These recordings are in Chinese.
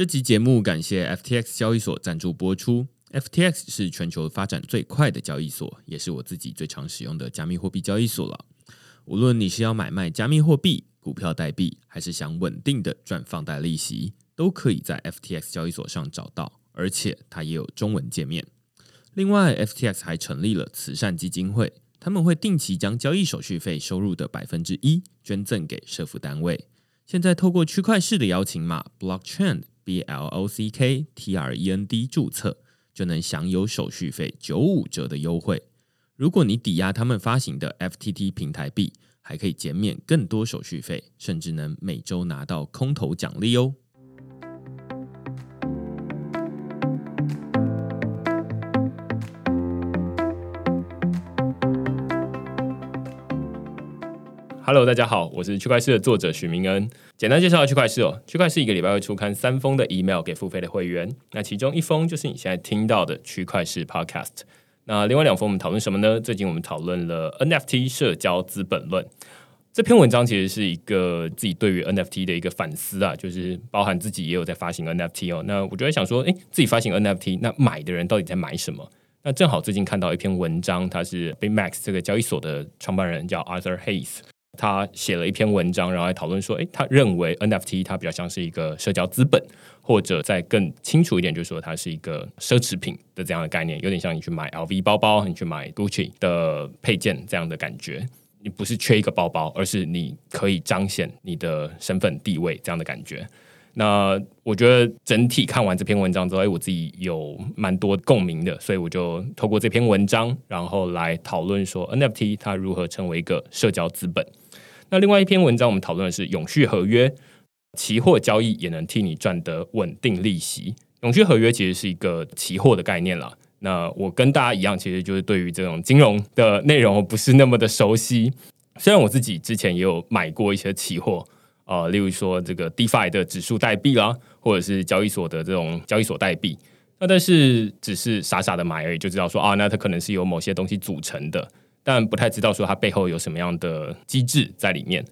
这集节目感谢 FTX 交易所赞助播出。FTX 是全球发展最快的交易所，也是我自己最常使用的加密货币交易所了。无论你是要买卖加密货币、股票代币，还是想稳定的赚放贷利息，都可以在 FTX 交易所上找到，而且它也有中文界面。另外，FTX 还成立了慈善基金会，他们会定期将交易手续费收入的百分之一捐赠给社福单位。现在透过区块式的邀请码 Blockchain B L O C K T R E N D 注册，就能享有手续费九五折的优惠。如果你抵押他们发行的 FTT 平台币，还可以减免更多手续费，甚至能每周拿到空头奖励哦。Hello，大家好，我是区块市的作者许明恩。简单介绍区块市哦，区块市一个礼拜会出刊三封的 email 给付费的会员，那其中一封就是你现在听到的区块市 Podcast。那另外两封我们讨论什么呢？最近我们讨论了 NFT 社交资本论这篇文章，其实是一个自己对于 NFT 的一个反思啊，就是包含自己也有在发行 NFT 哦。那我就在想说，诶，自己发行 NFT，那买的人到底在买什么？那正好最近看到一篇文章，他是 BitMax 这个交易所的创办人叫 Arthur Hayes。他写了一篇文章，然后来讨论说，诶，他认为 NFT 它比较像是一个社交资本，或者再更清楚一点，就是说它是一个奢侈品的这样的概念，有点像你去买 LV 包包，你去买 Gucci 的配件这样的感觉。你不是缺一个包包，而是你可以彰显你的身份地位这样的感觉。那我觉得整体看完这篇文章之后，哎，我自己有蛮多共鸣的，所以我就透过这篇文章，然后来讨论说 NFT 它如何成为一个社交资本。那另外一篇文章，我们讨论的是永续合约，期货交易也能替你赚得稳定利息。永续合约其实是一个期货的概念了。那我跟大家一样，其实就是对于这种金融的内容不是那么的熟悉。虽然我自己之前也有买过一些期货。啊，例如说这个 DeFi 的指数代币啦，或者是交易所的这种交易所代币，那但是只是傻傻的买而已，就知道说啊，那它可能是由某些东西组成的，但不太知道说它背后有什么样的机制在里面。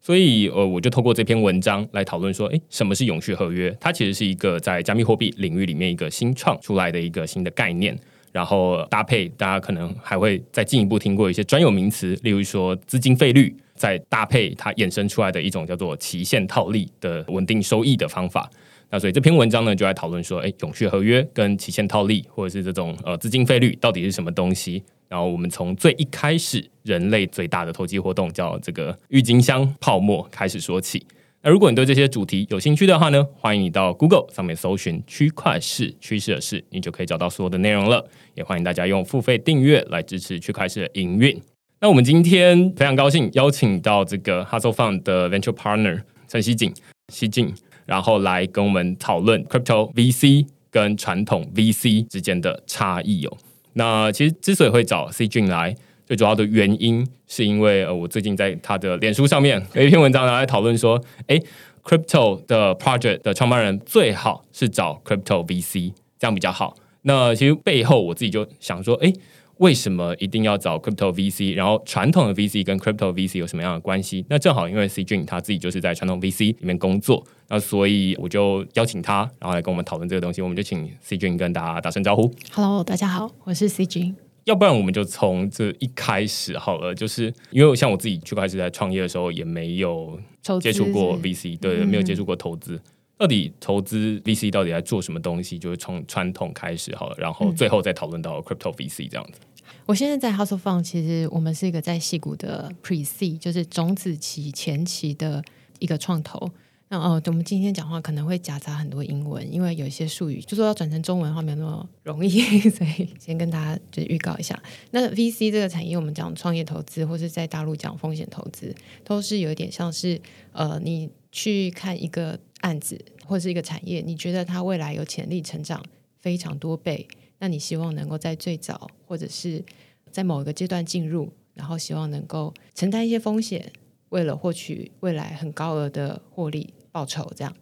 所以呃，我就透过这篇文章来讨论说，诶，什么是永续合约？它其实是一个在加密货币领域里面一个新创出来的一个新的概念，然后搭配大家可能还会再进一步听过一些专有名词，例如说资金费率。再搭配它衍生出来的一种叫做期限套利的稳定收益的方法，那所以这篇文章呢就来讨论说，哎，永续合约跟期限套利或者是这种呃资金费率到底是什么东西？然后我们从最一开始人类最大的投机活动叫这个郁金香泡沫开始说起。那如果你对这些主题有兴趣的话呢，欢迎你到 Google 上面搜寻区块市趋势的事，你就可以找到所有的内容了。也欢迎大家用付费订阅来支持区块市的营运。那我们今天非常高兴邀请到这个 Hustle Fund 的 Venture Partner 陈希景、希景，然后来跟我们讨论 Crypto VC 跟传统 VC 之间的差异哦。那其实之所以会找 C 君来，最主要的原因是因为呃，我最近在他的脸书上面有一篇文章，然后来讨论说，哎，Crypto 的 Project 的创办人最好是找 Crypto VC，这样比较好。那其实背后我自己就想说，哎。为什么一定要找 crypto VC？然后传统的 VC 跟 crypto VC 有什么样的关系？那正好因为 C Jun 他自己就是在传统 VC 里面工作，那所以我就邀请他，然后来跟我们讨论这个东西。我们就请 C Jun 跟大家打声招呼。Hello，大家好，我是 C Jun。要不然我们就从这一开始好了，就是因为像我自己最开始在创业的时候也没有接触过 VC，对，没有接触过投资。到底投资 VC 到底在做什么东西？就是从传统开始好了，然后最后再讨论到 crypto VC 这样子。我现在在 Hustle Fund，其实我们是一个在戏谷的 Pre C，就是种子期前期的一个创投。那哦，我们今天讲话可能会夹杂很多英文，因为有一些术语，就说要转成中文的话没有那么容易，所以先跟大家就预告一下。那 VC 这个产业，我们讲创业投资，或是在大陆讲风险投资，都是有一点像是呃，你去看一个案子或是一个产业，你觉得它未来有潜力成长非常多倍。那你希望能够在最早，或者是在某一个阶段进入，然后希望能够承担一些风险，为了获取未来很高额的获利报酬。这样，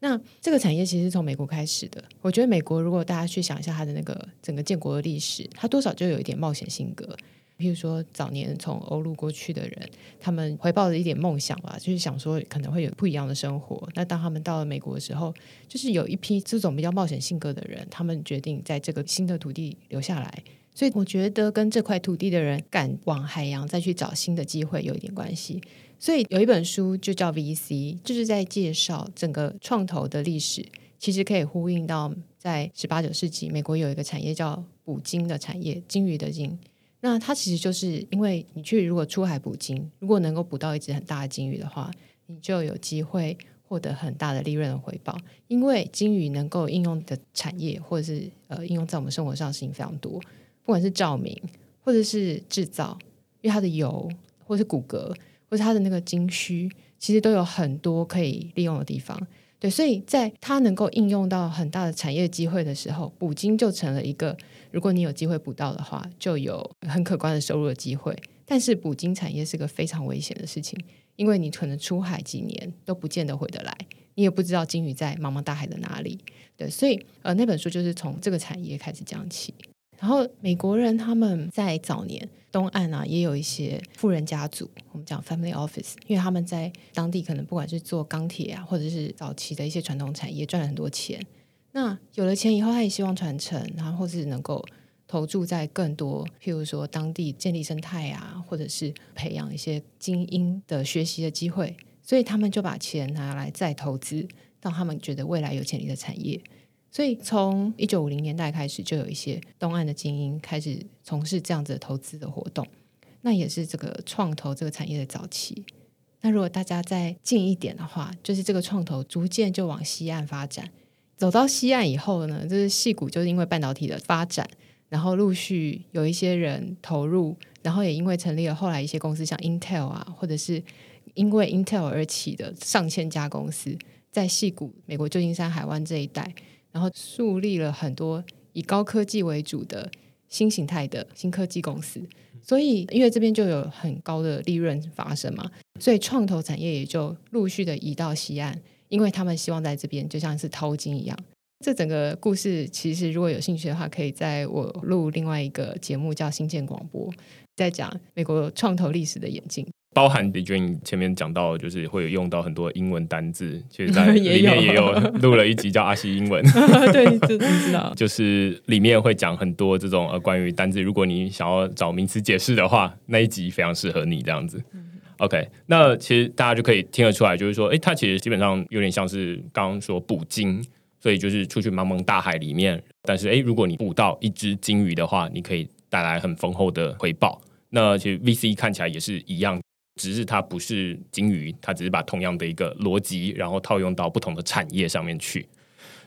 那这个产业其实是从美国开始的。我觉得美国如果大家去想一下它的那个整个建国的历史，它多少就有一点冒险性格。譬如说早年从欧陆过去的人，他们怀抱着一点梦想吧，就是想说可能会有不一样的生活。那当他们到了美国的时候，就是有一批这种比较冒险性格的人，他们决定在这个新的土地留下来。所以我觉得跟这块土地的人敢往海洋再去找新的机会有一点关系。所以有一本书就叫 VC，就是在介绍整个创投的历史，其实可以呼应到在十八九世纪，美国有一个产业叫捕鲸的产业，鲸鱼的鲸。那它其实就是因为你去如果出海捕鲸，如果能够捕到一只很大的鲸鱼的话，你就有机会获得很大的利润的回报。因为鲸鱼能够应用的产业或者是呃应用在我们生活上事情非常多。不管是照明，或者是制造，因为它的油，或者是骨骼，或者它的那个鲸须，其实都有很多可以利用的地方。对，所以在它能够应用到很大的产业机会的时候，捕鲸就成了一个，如果你有机会捕到的话，就有很可观的收入的机会。但是捕鲸产业是个非常危险的事情，因为你可能出海几年都不见得回得来，你也不知道鲸鱼在茫茫大海的哪里。对，所以呃，那本书就是从这个产业开始讲起。然后美国人他们在早年东岸啊，也有一些富人家族，我们讲 family office，因为他们在当地可能不管是做钢铁啊，或者是早期的一些传统产业赚了很多钱。那有了钱以后，他也希望传承，然后或是能够投注在更多，譬如说当地建立生态啊，或者是培养一些精英的学习的机会，所以他们就把钱拿来再投资到他们觉得未来有潜力的产业。所以从一九五零年代开始，就有一些东岸的精英开始从事这样子的投资的活动，那也是这个创投这个产业的早期。那如果大家再近一点的话，就是这个创投逐渐就往西岸发展，走到西岸以后呢，就是戏谷就是因为半导体的发展，然后陆续有一些人投入，然后也因为成立了后来一些公司，像 Intel 啊，或者是因为 Intel 而起的上千家公司，在戏谷、美国旧金山海湾这一带。然后树立了很多以高科技为主的新形态的新科技公司，所以因为这边就有很高的利润发生嘛，所以创投产业也就陆续的移到西岸，因为他们希望在这边就像是淘金一样。这整个故事其实如果有兴趣的话，可以在我录另外一个节目叫《新建广播》，在讲美国创投历史的演进。包含李娟前面讲到，就是会有用到很多英文单字，其实在 里面也有录了一集叫阿西英文，对，就知道，就是里面会讲很多这种呃关于单字，如果你想要找名词解释的话，那一集非常适合你这样子。OK，那其实大家就可以听得出来，就是说，哎，它其实基本上有点像是刚刚说捕鲸，所以就是出去茫茫大海里面，但是哎，如果你捕到一只鲸鱼的话，你可以带来很丰厚的回报。那其实 VC 看起来也是一样。只是它不是金鱼，它只是把同样的一个逻辑，然后套用到不同的产业上面去。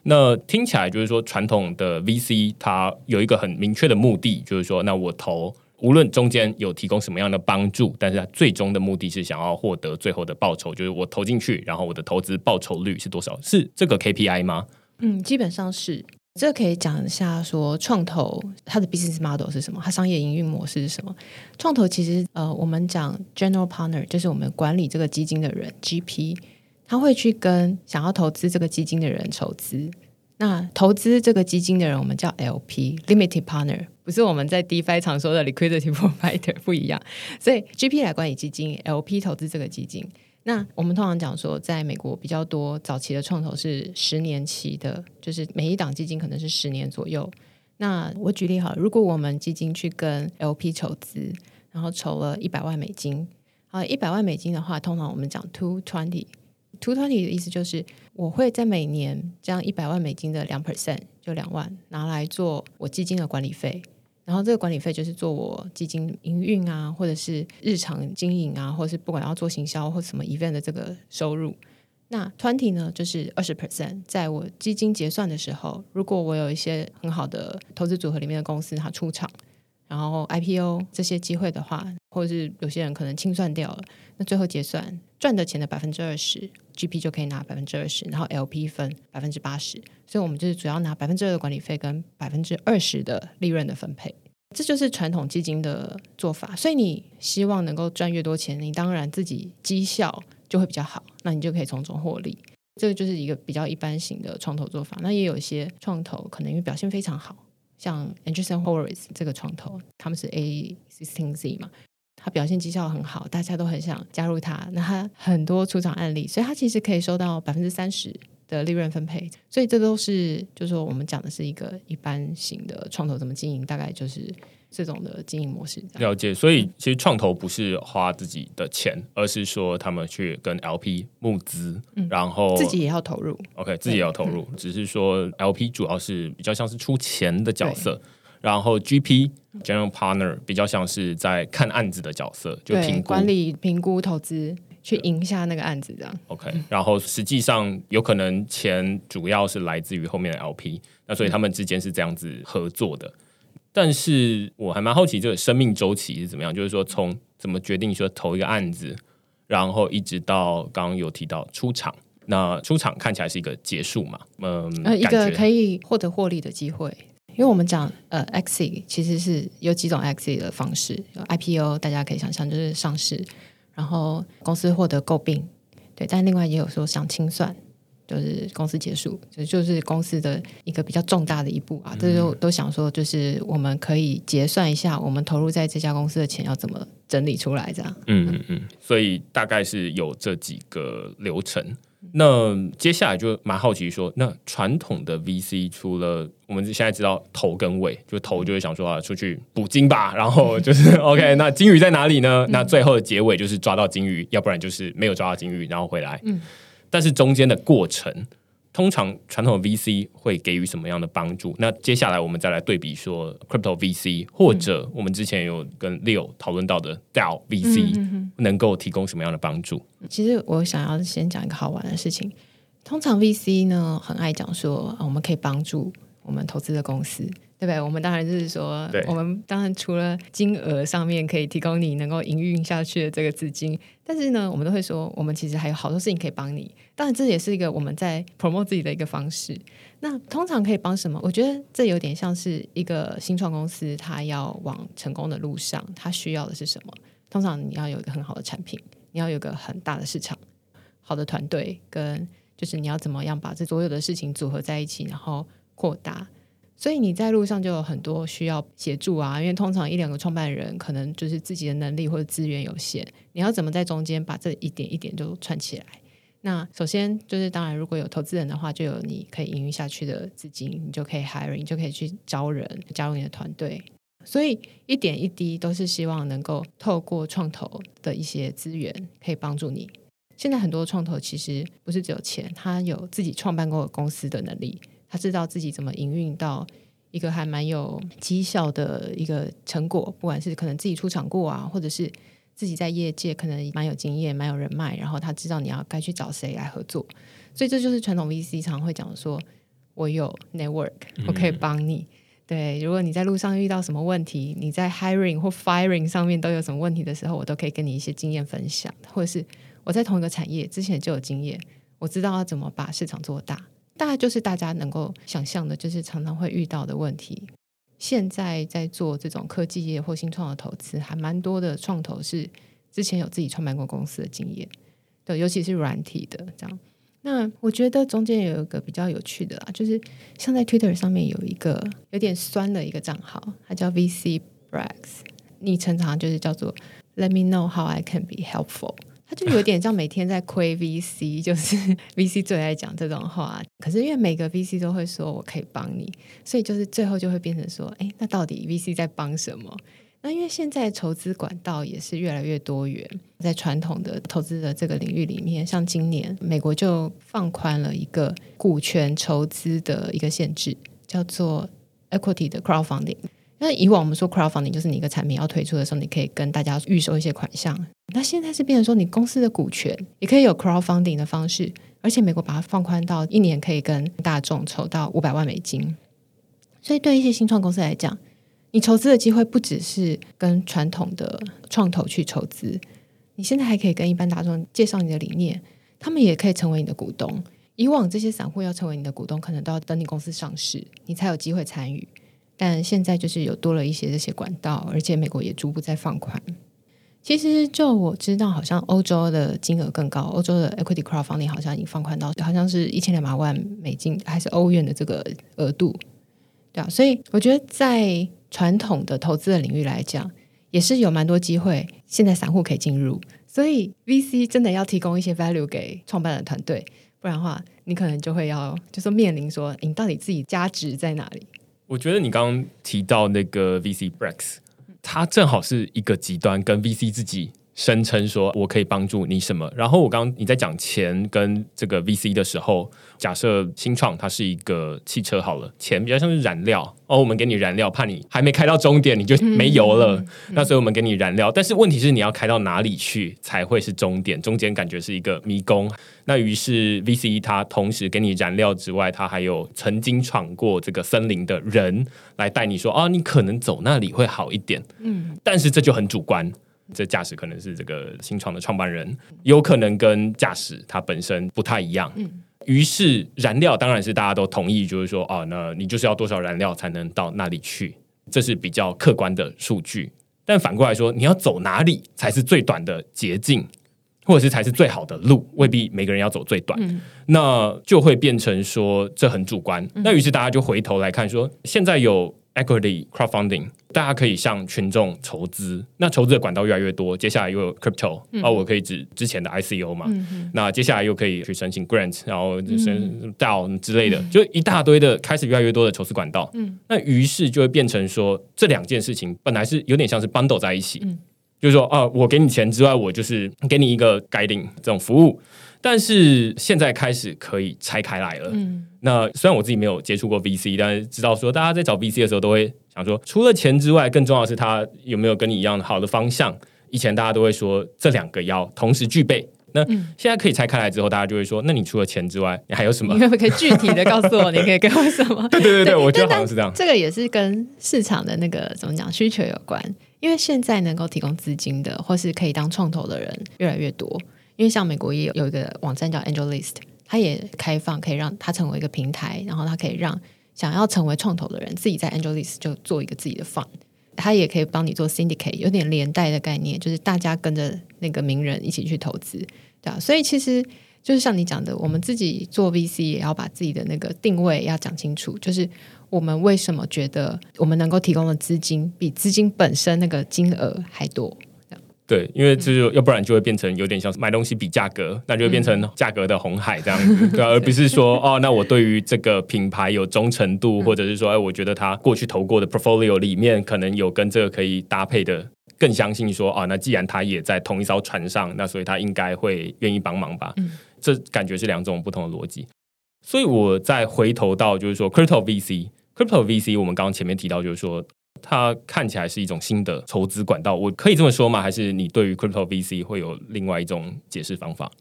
那听起来就是说，传统的 VC 它有一个很明确的目的，就是说，那我投无论中间有提供什么样的帮助，但是它最终的目的是想要获得最后的报酬，就是我投进去，然后我的投资报酬率是多少？是这个 KPI 吗？嗯，基本上是。这可以讲一下，说创投它的 business model 是什么？它商业营运模式是什么？创投其实呃，我们讲 general partner 就是我们管理这个基金的人 GP，他会去跟想要投资这个基金的人筹资。那投资这个基金的人，我们叫 LP limited partner，不是我们在 DeFi 常说的 liquidity provider 不一样。所以 GP 来管理基金，LP 投资这个基金。那我们通常讲说，在美国比较多早期的创投是十年期的，就是每一档基金可能是十年左右。那我举例好，如果我们基金去跟 LP 筹资，然后筹了一百万美金，啊，一百万美金的话，通常我们讲 two twenty，two twenty 的意思就是我会在每年将一百万美金的两 percent 就两万拿来做我基金的管理费。然后这个管理费就是做我基金营运啊，或者是日常经营啊，或者是不管要做行销或什么 event 的这个收入。那 twenty 呢，就是二十 percent，在我基金结算的时候，如果我有一些很好的投资组合里面的公司它出场，然后 IPO 这些机会的话，或者是有些人可能清算掉了，那最后结算赚的钱的百分之二十。GP 就可以拿百分之二十，然后 LP 分百分之八十，所以我们就是主要拿百分之二的管理费跟百分之二十的利润的分配，这就是传统基金的做法。所以你希望能够赚越多钱，你当然自己绩效就会比较好，那你就可以从中获利。这个就是一个比较一般型的创投做法。那也有一些创投可能因为表现非常好，像 Anderson Horowitz 这个创投，他们是 A sixteen Z 嘛，他表现绩效很好，大家都很想加入他。那他很多出场案例，所以他其实可以收到百分之三十的利润分配。所以这都是，就是说我们讲的是一个一般型的创投怎么经营，大概就是这种的经营模式。了解。所以其实创投不是花自己的钱，而是说他们去跟 LP 募资，然后自己也要投入。OK，自己也要投入，只是说 LP 主要是比较像是出钱的角色，然后 GP General Partner 比较像是在看案子的角色，就评估管理、评估、投资，去赢下那个案子，这样。OK，然后实际上有可能钱主要是来自于后面的 LP，那所以他们之间是这样子合作的。但是我还蛮好奇这个生命周期是怎么样，就是说从怎么决定说投一个案子，然后一直到刚刚有提到出场，那出场看起来是一个结束嘛？嗯，呃，一个可以获得获利的机会。因为我们讲呃，exit 其实是有几种 exit 的方式，有 IPO 大家可以想象就是上市，然后公司获得诟病，对，但另外也有说想清算，就是公司结束，这就是公司的一个比较重大的一步啊，这就都想说就是我们可以结算一下我们投入在这家公司的钱要怎么整理出来，这样。嗯嗯嗯，所以大概是有这几个流程。那接下来就蛮好奇说，那传统的 VC 除了我们现在知道头跟尾，就头就会想说啊，出去捕鲸吧，然后 就是 OK，那鲸鱼在哪里呢？那最后的结尾就是抓到鲸鱼，要不然就是没有抓到鲸鱼，然后回来。嗯，但是中间的过程，通常传统的 VC 会给予什么样的帮助？那接下来我们再来对比说 Crypto VC，或者我们之前有跟 Leo 讨论到的 DAO VC，、能够提供什么样的帮助？其实我想要先讲一个好玩的事情。通常 VC 呢很爱讲说、啊我们可以帮助我们投资的公司，对不对？我们当然就是说，我们当然除了金额上面可以提供你能够营运下去的这个资金，但是呢，我们都会说，我们其实还有好多事情可以帮你。当然，这也是一个我们在 promote 自己的一个方式。那通常可以帮什么？我觉得这有点像是一个新创公司，它要往成功的路上，它需要的是什么？通常你要有一个很好的产品，你要有一个很大的市场，好的团队，跟就是你要怎么样把这所有的事情组合在一起，然后扩大。所以你在路上就有很多需要协助啊，因为通常一两个创办人可能就是自己的能力或者资源有限，你要怎么在中间把这一点一点就串起来？那首先就是，当然如果有投资人的话，就有你可以营运下去的资金，你就可以 hire，你就可以去招人加入你的团队。所以一点一滴都是希望能够透过创投的一些资源，可以帮助你。现在很多创投其实不是只有钱，他有自己创办过公司的能力，他知道自己怎么营运到一个还蛮有绩效的一个成果，不管是可能自己出场过啊，或者是自己在业界可能蛮有经验、蛮有人脉，然后他知道你要该去找谁来合作。所以这就是传统 VC 常会讲说，我有 network，我可以帮你。对，如果你在路上遇到什么问题，你在 hiring 或 firing 上面都有什么问题的时候，我都可以跟你一些经验分享，或者是我在同一个产业之前就有经验，我知道要怎么把市场做大。大概就是大家能够想象的，就是常常会遇到的问题。现在在做这种科技业或新创的投资，还蛮多的创投是之前有自己创办过公司的经验，对，尤其是软体的这样。那我觉得中间有一个比较有趣的啦，就是像在 Twitter 上面有一个有点酸的一个账号，它叫 VC Brags，昵称常常就是叫做 Let me know how I can be helpful。他就有点像每天在亏 VC，就是 VC 最爱讲这种话。可是因为每个 VC 都会说我可以帮你，所以就是最后就会变成说，哎，那到底 VC 在帮什么？那因为现在筹资管道也是越来越多元，在传统的投资的这个领域里面，像今年美国就放宽了一个股权筹资的一个限制，叫做 equity 的 crowdfunding。那以往我们说 crowdfunding 就是你一个产品要推出的时候，你可以跟大家预收一些款项。那现在是变成说，你公司的股权也可以有 crowdfunding 的方式，而且美国把它放宽到一年可以跟大众筹到五百万美金。所以对一些新创公司来讲，你筹资的机会不只是跟传统的创投去筹资，你现在还可以跟一般大众介绍你的理念，他们也可以成为你的股东。以往这些散户要成为你的股东，可能都要等你公司上市，你才有机会参与。但现在就是有多了一些这些管道，而且美国也逐步在放宽。其实就我知道，好像欧洲的金额更高，欧洲的 equity crowdfunding 好像已经放宽到好像是一千两百万美金，还是欧元的这个额度。对啊，所以我觉得在传统的投资的领域来讲，也是有蛮多机会，现在散户可以进入。所以 VC 真的要提供一些 value 给创办的团队，不然的话，你可能就会要就是面临说，你到底自己价值在哪里？我觉得你刚刚提到那个 VC Brex，它正好是一个极端，跟 VC 自己。声称说我可以帮助你什么？然后我刚刚你在讲钱跟这个 VC 的时候，假设新创它是一个汽车好了，钱比较像是燃料哦，我们给你燃料，怕你还没开到终点你就没油了，那所以我们给你燃料。但是问题是你要开到哪里去才会是终点？中间感觉是一个迷宫。那于是 VC 它同时给你燃料之外，它还有曾经闯过这个森林的人来带你说啊，你可能走那里会好一点。嗯，但是这就很主观。这驾驶可能是这个新创的创办人，有可能跟驾驶它本身不太一样。嗯，于是燃料当然是大家都同意，就是说，哦，那你就是要多少燃料才能到那里去？这是比较客观的数据。但反过来说，你要走哪里才是最短的捷径，或者是才是最好的路？未必每个人要走最短，那就会变成说这很主观。那于是大家就回头来看，说现在有。Equity crowdfunding，大家可以向群众筹资，那筹资的管道越来越多。接下来又有 crypto，啊，我可以指之前的 ICO 嘛。那接下来又可以去申请 grant，然后申 DAO 之类的，就一大堆的开始越来越多的筹资管道。那于是就会变成说，这两件事情本来是有点像是 bundle 在一起，就是说，啊，我给你钱之外，我就是给你一个 guiding 这种服务。但是现在开始可以拆开来了。嗯，那虽然我自己没有接触过 VC，但是知道说大家在找 VC 的时候都会想说，除了钱之外，更重要的是他有没有跟你一样好的方向。以前大家都会说这两个要同时具备。那现在可以拆开来之后，大家就会说，那你除了钱之外，你还有什么？你可不可以具体的告诉我？你可以给我什么？对对对，我觉得好像是这样。这个也是跟市场的那个怎么讲需求有关，因为现在能够提供资金的，或是可以当创投的人越来越多。因为像美国也有有一个网站叫 AngelList，它也开放可以让它成为一个平台，然后它可以让想要成为创投的人自己在 AngelList 就做一个自己的 fund，它也可以帮你做 syndicate，有点连带的概念，就是大家跟着那个名人一起去投资，对啊，所以其实就是像你讲的，我们自己做 VC 也要把自己的那个定位要讲清楚，就是我们为什么觉得我们能够提供的资金比资金本身那个金额还多。对，因为这就要不然就会变成有点像买东西比价格，那就会变成价格的红海这样子，对，而不是说 哦，那我对于这个品牌有忠诚度，或者是说，哎，我觉得他过去投过的 portfolio 里面可能有跟这个可以搭配的，更相信说，哦，那既然他也在同一艘船上，那所以他应该会愿意帮忙吧？嗯，这感觉是两种不同的逻辑。所以我再回头到就是说，crypto VC，crypto VC，我们刚刚前面提到就是说。它看起来是一种新的筹资管道，我可以这么说吗？还是你对于 crypto VC 会有另外一种解释方法？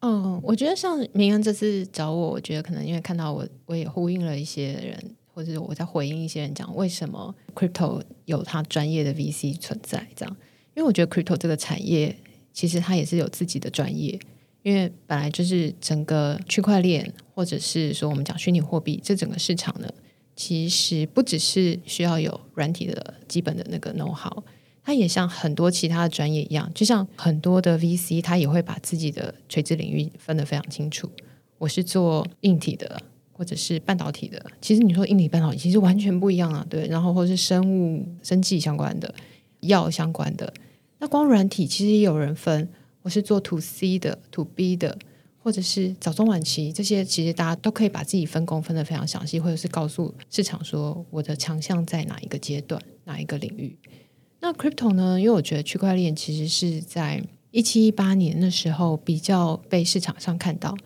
嗯，我觉得像明恩这次找我，我觉得可能因为看到我，我也呼应了一些人，或者是我在回应一些人讲为什么 crypto 有它专业的 VC 存在，这样，因为我觉得 crypto 这个产业其实它也是有自己的专业，因为本来就是整个区块链，或者是说我们讲虚拟货币这整个市场呢。其实不只是需要有软体的基本的那个 know how，它也像很多其他的专业一样，就像很多的 VC，它也会把自己的垂直领域分得非常清楚。我是做硬体的，或者是半导体的。其实你说硬体半导体，其实完全不一样啊，对。然后或是生物、生技相关的、药相关的，那光软体其实也有人分。我是做 To C 的、To B 的。或者是早中晚期这些，其实大家都可以把自己分工分得非常详细，或者是告诉市场说我的强项在哪一个阶段、哪一个领域。那 crypto 呢？因为我觉得区块链其实是在一七一八年的时候比较被市场上看到，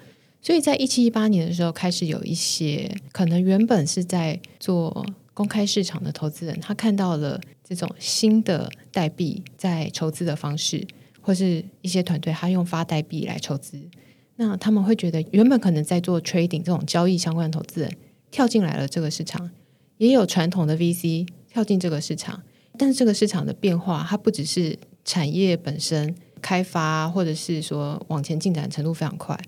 所以在一七一八年的时候开始有一些可能原本是在做公开市场的投资人，他看到了这种新的代币在筹资的方式，或是一些团队他用发代币来筹资。那他们会觉得，原本可能在做 trading 这种交易相关的投资人跳进来了这个市场，也有传统的 VC 跳进这个市场，但是这个市场的变化，它不只是产业本身开发，或者是说往前进展程度非常快，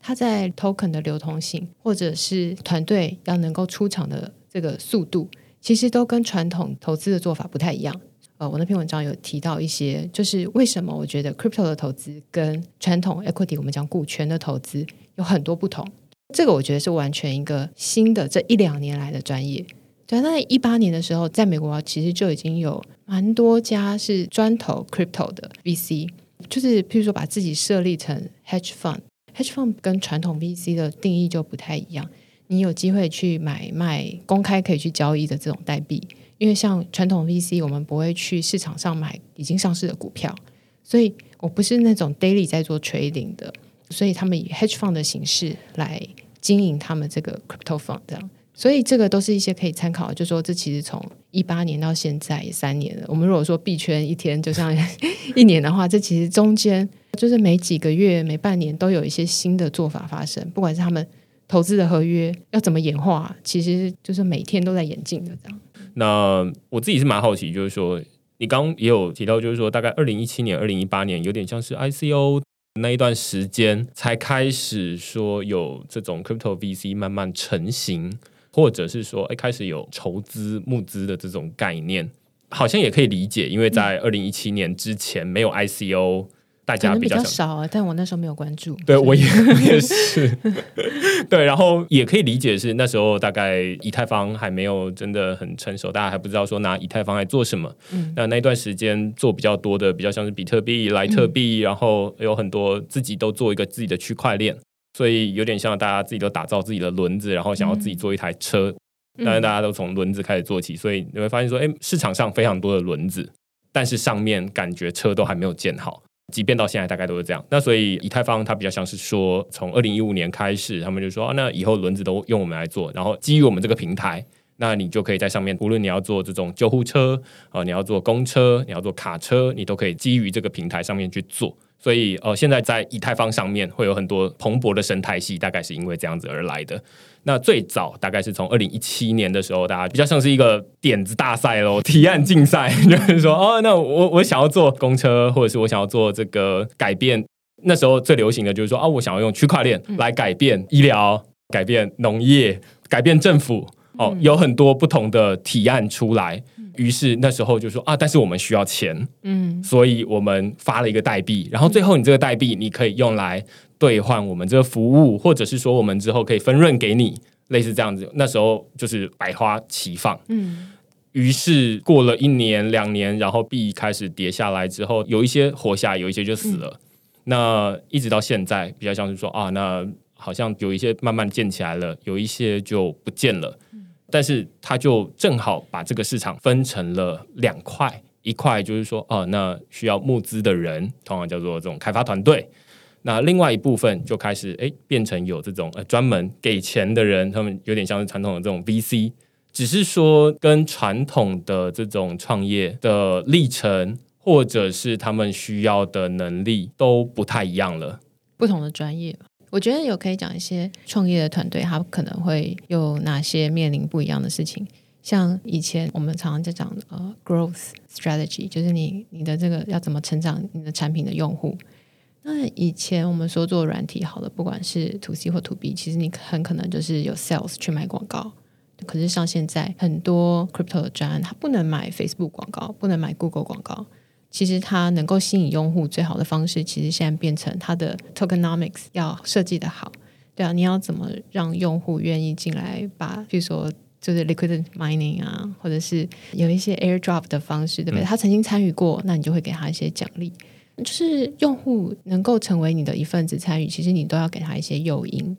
它在 token 的流通性，或者是团队要能够出场的这个速度，其实都跟传统投资的做法不太一样。呃，我那篇文章有提到一些，就是为什么我觉得 crypto 的投资跟传统 equity 我们讲股权的投资有很多不同。这个我觉得是完全一个新的这一两年来的专业。对，那一八年的时候，在美国其实就已经有蛮多家是专投 crypto 的 VC，就是譬如说把自己设立成 hedge fund，hedge fund 跟传统 VC 的定义就不太一样。你有机会去买卖公开可以去交易的这种代币，因为像传统 VC，我们不会去市场上买已经上市的股票，所以我不是那种 daily 在做 trading 的，所以他们以 hedge fund 的形式来经营他们这个 crypto fund 这样。所以这个都是一些可以参考，就说这其实从一八年到现在三年了。我们如果说币圈一天就像 一年的话，这其实中间就是每几个月、每半年都有一些新的做法发生。不管是他们投资的合约要怎么演化，其实就是每天都在演进的这样。那我自己是蛮好奇，就是说你刚也有提到，就是说大概二零一七年、二零一八年，有点像是 ICO 那一段时间才开始说有这种 crypto VC 慢慢成型。或者是说，哎，开始有筹资募资的这种概念，好像也可以理解，因为在二零一七年之前没有 ICO，大家比较少啊。但我那时候没有关注，对我也 也是，对，然后也可以理解是那时候大概以太坊还没有真的很成熟，大家还不知道说拿以太坊来做什么。嗯，那那段时间做比较多的，比较像是比特币、莱特币，然后有很多自己都做一个自己的区块链。所以有点像大家自己都打造自己的轮子，然后想要自己做一台车。但是，大家都从轮子开始做起，所以你会发现说，哎，市场上非常多的轮子，但是上面感觉车都还没有建好。即便到现在，大概都是这样。那所以以太坊它比较像是说，从二零一五年开始，他们就说，那以后轮子都用我们来做，然后基于我们这个平台，那你就可以在上面，无论你要做这种救护车啊，你要做公车，你要做卡车，你都可以基于这个平台上面去做。所以，呃，现在在以太坊上面会有很多蓬勃的生态系，大概是因为这样子而来的。那最早大概是从二零一七年的时候，大家比较像是一个点子大赛喽，提案竞赛，就是说，哦，那我我想要做公车，或者是我想要做这个改变。那时候最流行的就是说，啊，我想要用区块链来改变医疗、改变农业、改变政府。哦，有很多不同的提案出来。于是那时候就说啊，但是我们需要钱，嗯，所以我们发了一个代币，然后最后你这个代币你可以用来兑换我们这个服务，或者是说我们之后可以分润给你，类似这样子。那时候就是百花齐放，嗯。于是过了一年两年，然后币开始跌下来之后，有一些活下来，有一些就死了。那一直到现在，比较像是说啊，那好像有一些慢慢建起来了，有一些就不见了。但是他就正好把这个市场分成了两块，一块就是说，哦，那需要募资的人，通常叫做这种开发团队；那另外一部分就开始，哎，变成有这种呃专门给钱的人，他们有点像是传统的这种 VC，只是说跟传统的这种创业的历程，或者是他们需要的能力都不太一样了，不同的专业。我觉得有可以讲一些创业的团队，他可能会有哪些面临不一样的事情。像以前我们常常在讲呃，growth strategy，就是你你的这个要怎么成长你的产品的用户。那以前我们说做软体好了，不管是 to C 或 to B，其实你很可能就是有 sales 去买广告。可是像现在很多 crypto 的专案，它不能买 Facebook 广告，不能买 Google 广告。其实它能够吸引用户最好的方式，其实现在变成它的 tokenomics 要设计的好，对啊，你要怎么让用户愿意进来？把比如说就是 liquid mining 啊，或者是有一些 airdrop 的方式，对不对？他曾经参与过，那你就会给他一些奖励。就是用户能够成为你的一份子参与，其实你都要给他一些诱因。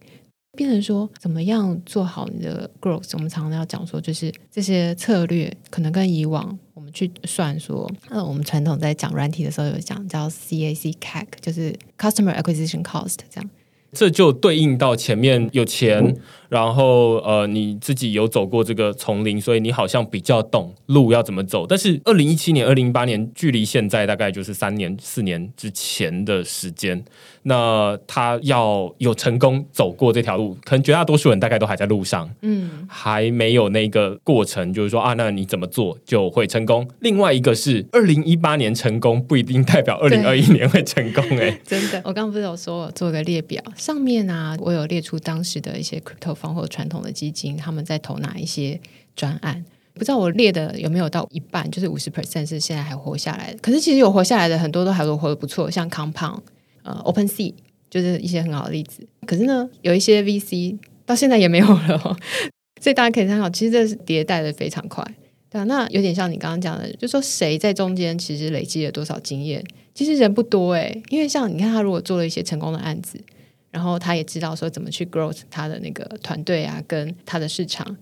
变成说，怎么样做好你的 growth？我们常常要讲说，就是这些策略可能跟以往我们去算说，呃，我们传统在讲软体的时候有讲叫 CAC CAC，就是 Customer Acquisition Cost 这样。这就对应到前面有钱。然后呃，你自己有走过这个丛林，所以你好像比较懂路要怎么走。但是二零一七年、二零一八年，距离现在大概就是三年、四年之前的时间。那他要有成功走过这条路，可能绝大多数人大概都还在路上，嗯，还没有那个过程，就是说啊，那你怎么做就会成功？另外一个是二零一八年成功不一定代表二零二一年会成功，哎，真的。我刚刚不是有说做个列表，上面啊，我有列出当时的一些 crypto。方或传统的基金，他们在投哪一些专案？不知道我列的有没有到一半，就是五十 percent 是现在还活下来的。可是其实有活下来的很多都还活得不错，像 Compound、呃 Open Sea 就是一些很好的例子。可是呢，有一些 VC 到现在也没有了。哦所以大家可以参考，其实这是迭代的非常快。对啊，那有点像你刚刚讲的，就说谁在中间其实累积了多少经验，其实人不多诶，因为像你看他如果做了一些成功的案子，然后他也知道说怎么去 grow 他的那个团队啊，跟他的市场，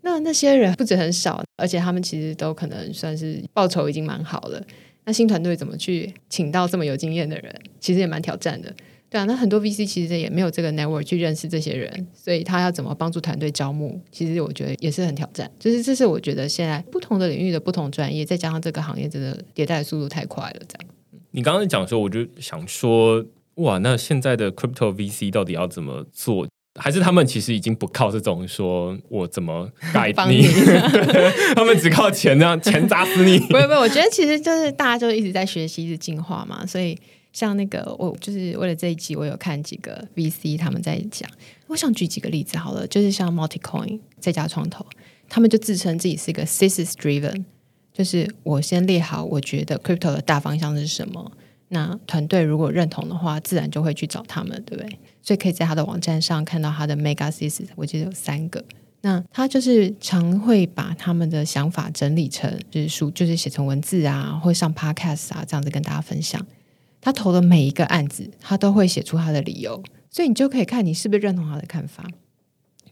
那那些人不止很少，而且他们其实都可能算是报酬已经蛮好了。那新团队怎么去请到这么有经验的人，其实也蛮挑战的。对啊，那很多 VC 其实也没有这个 network 去认识这些人，所以他要怎么帮助团队招募，其实我觉得也是很挑战。就是这是我觉得现在不同的领域的不同专业，再加上这个行业真的迭代的速度太快了。这样，你刚刚讲说，我就想说，哇，那现在的 crypto VC 到底要怎么做？还是他们其实已经不靠这种说我怎么改你，他们只靠钱，这样钱砸死你。不不，我觉得其实就是大家就一直在学习，一直进化嘛，所以。像那个，我就是为了这一集，我有看几个 VC 他们在讲。我想举几个例子好了，就是像 Multicoin 这家创投，他们就自称自己是一个 thesis driven，就是我先列好我觉得 crypto 的大方向是什么，那团队如果认同的话，自然就会去找他们，对不对？所以可以在他的网站上看到他的 mega thesis，我记得有三个。那他就是常会把他们的想法整理成就是书，就是写成文字啊，或上 podcast 啊，这样子跟大家分享。他投的每一个案子，他都会写出他的理由，所以你就可以看你是不是认同他的看法。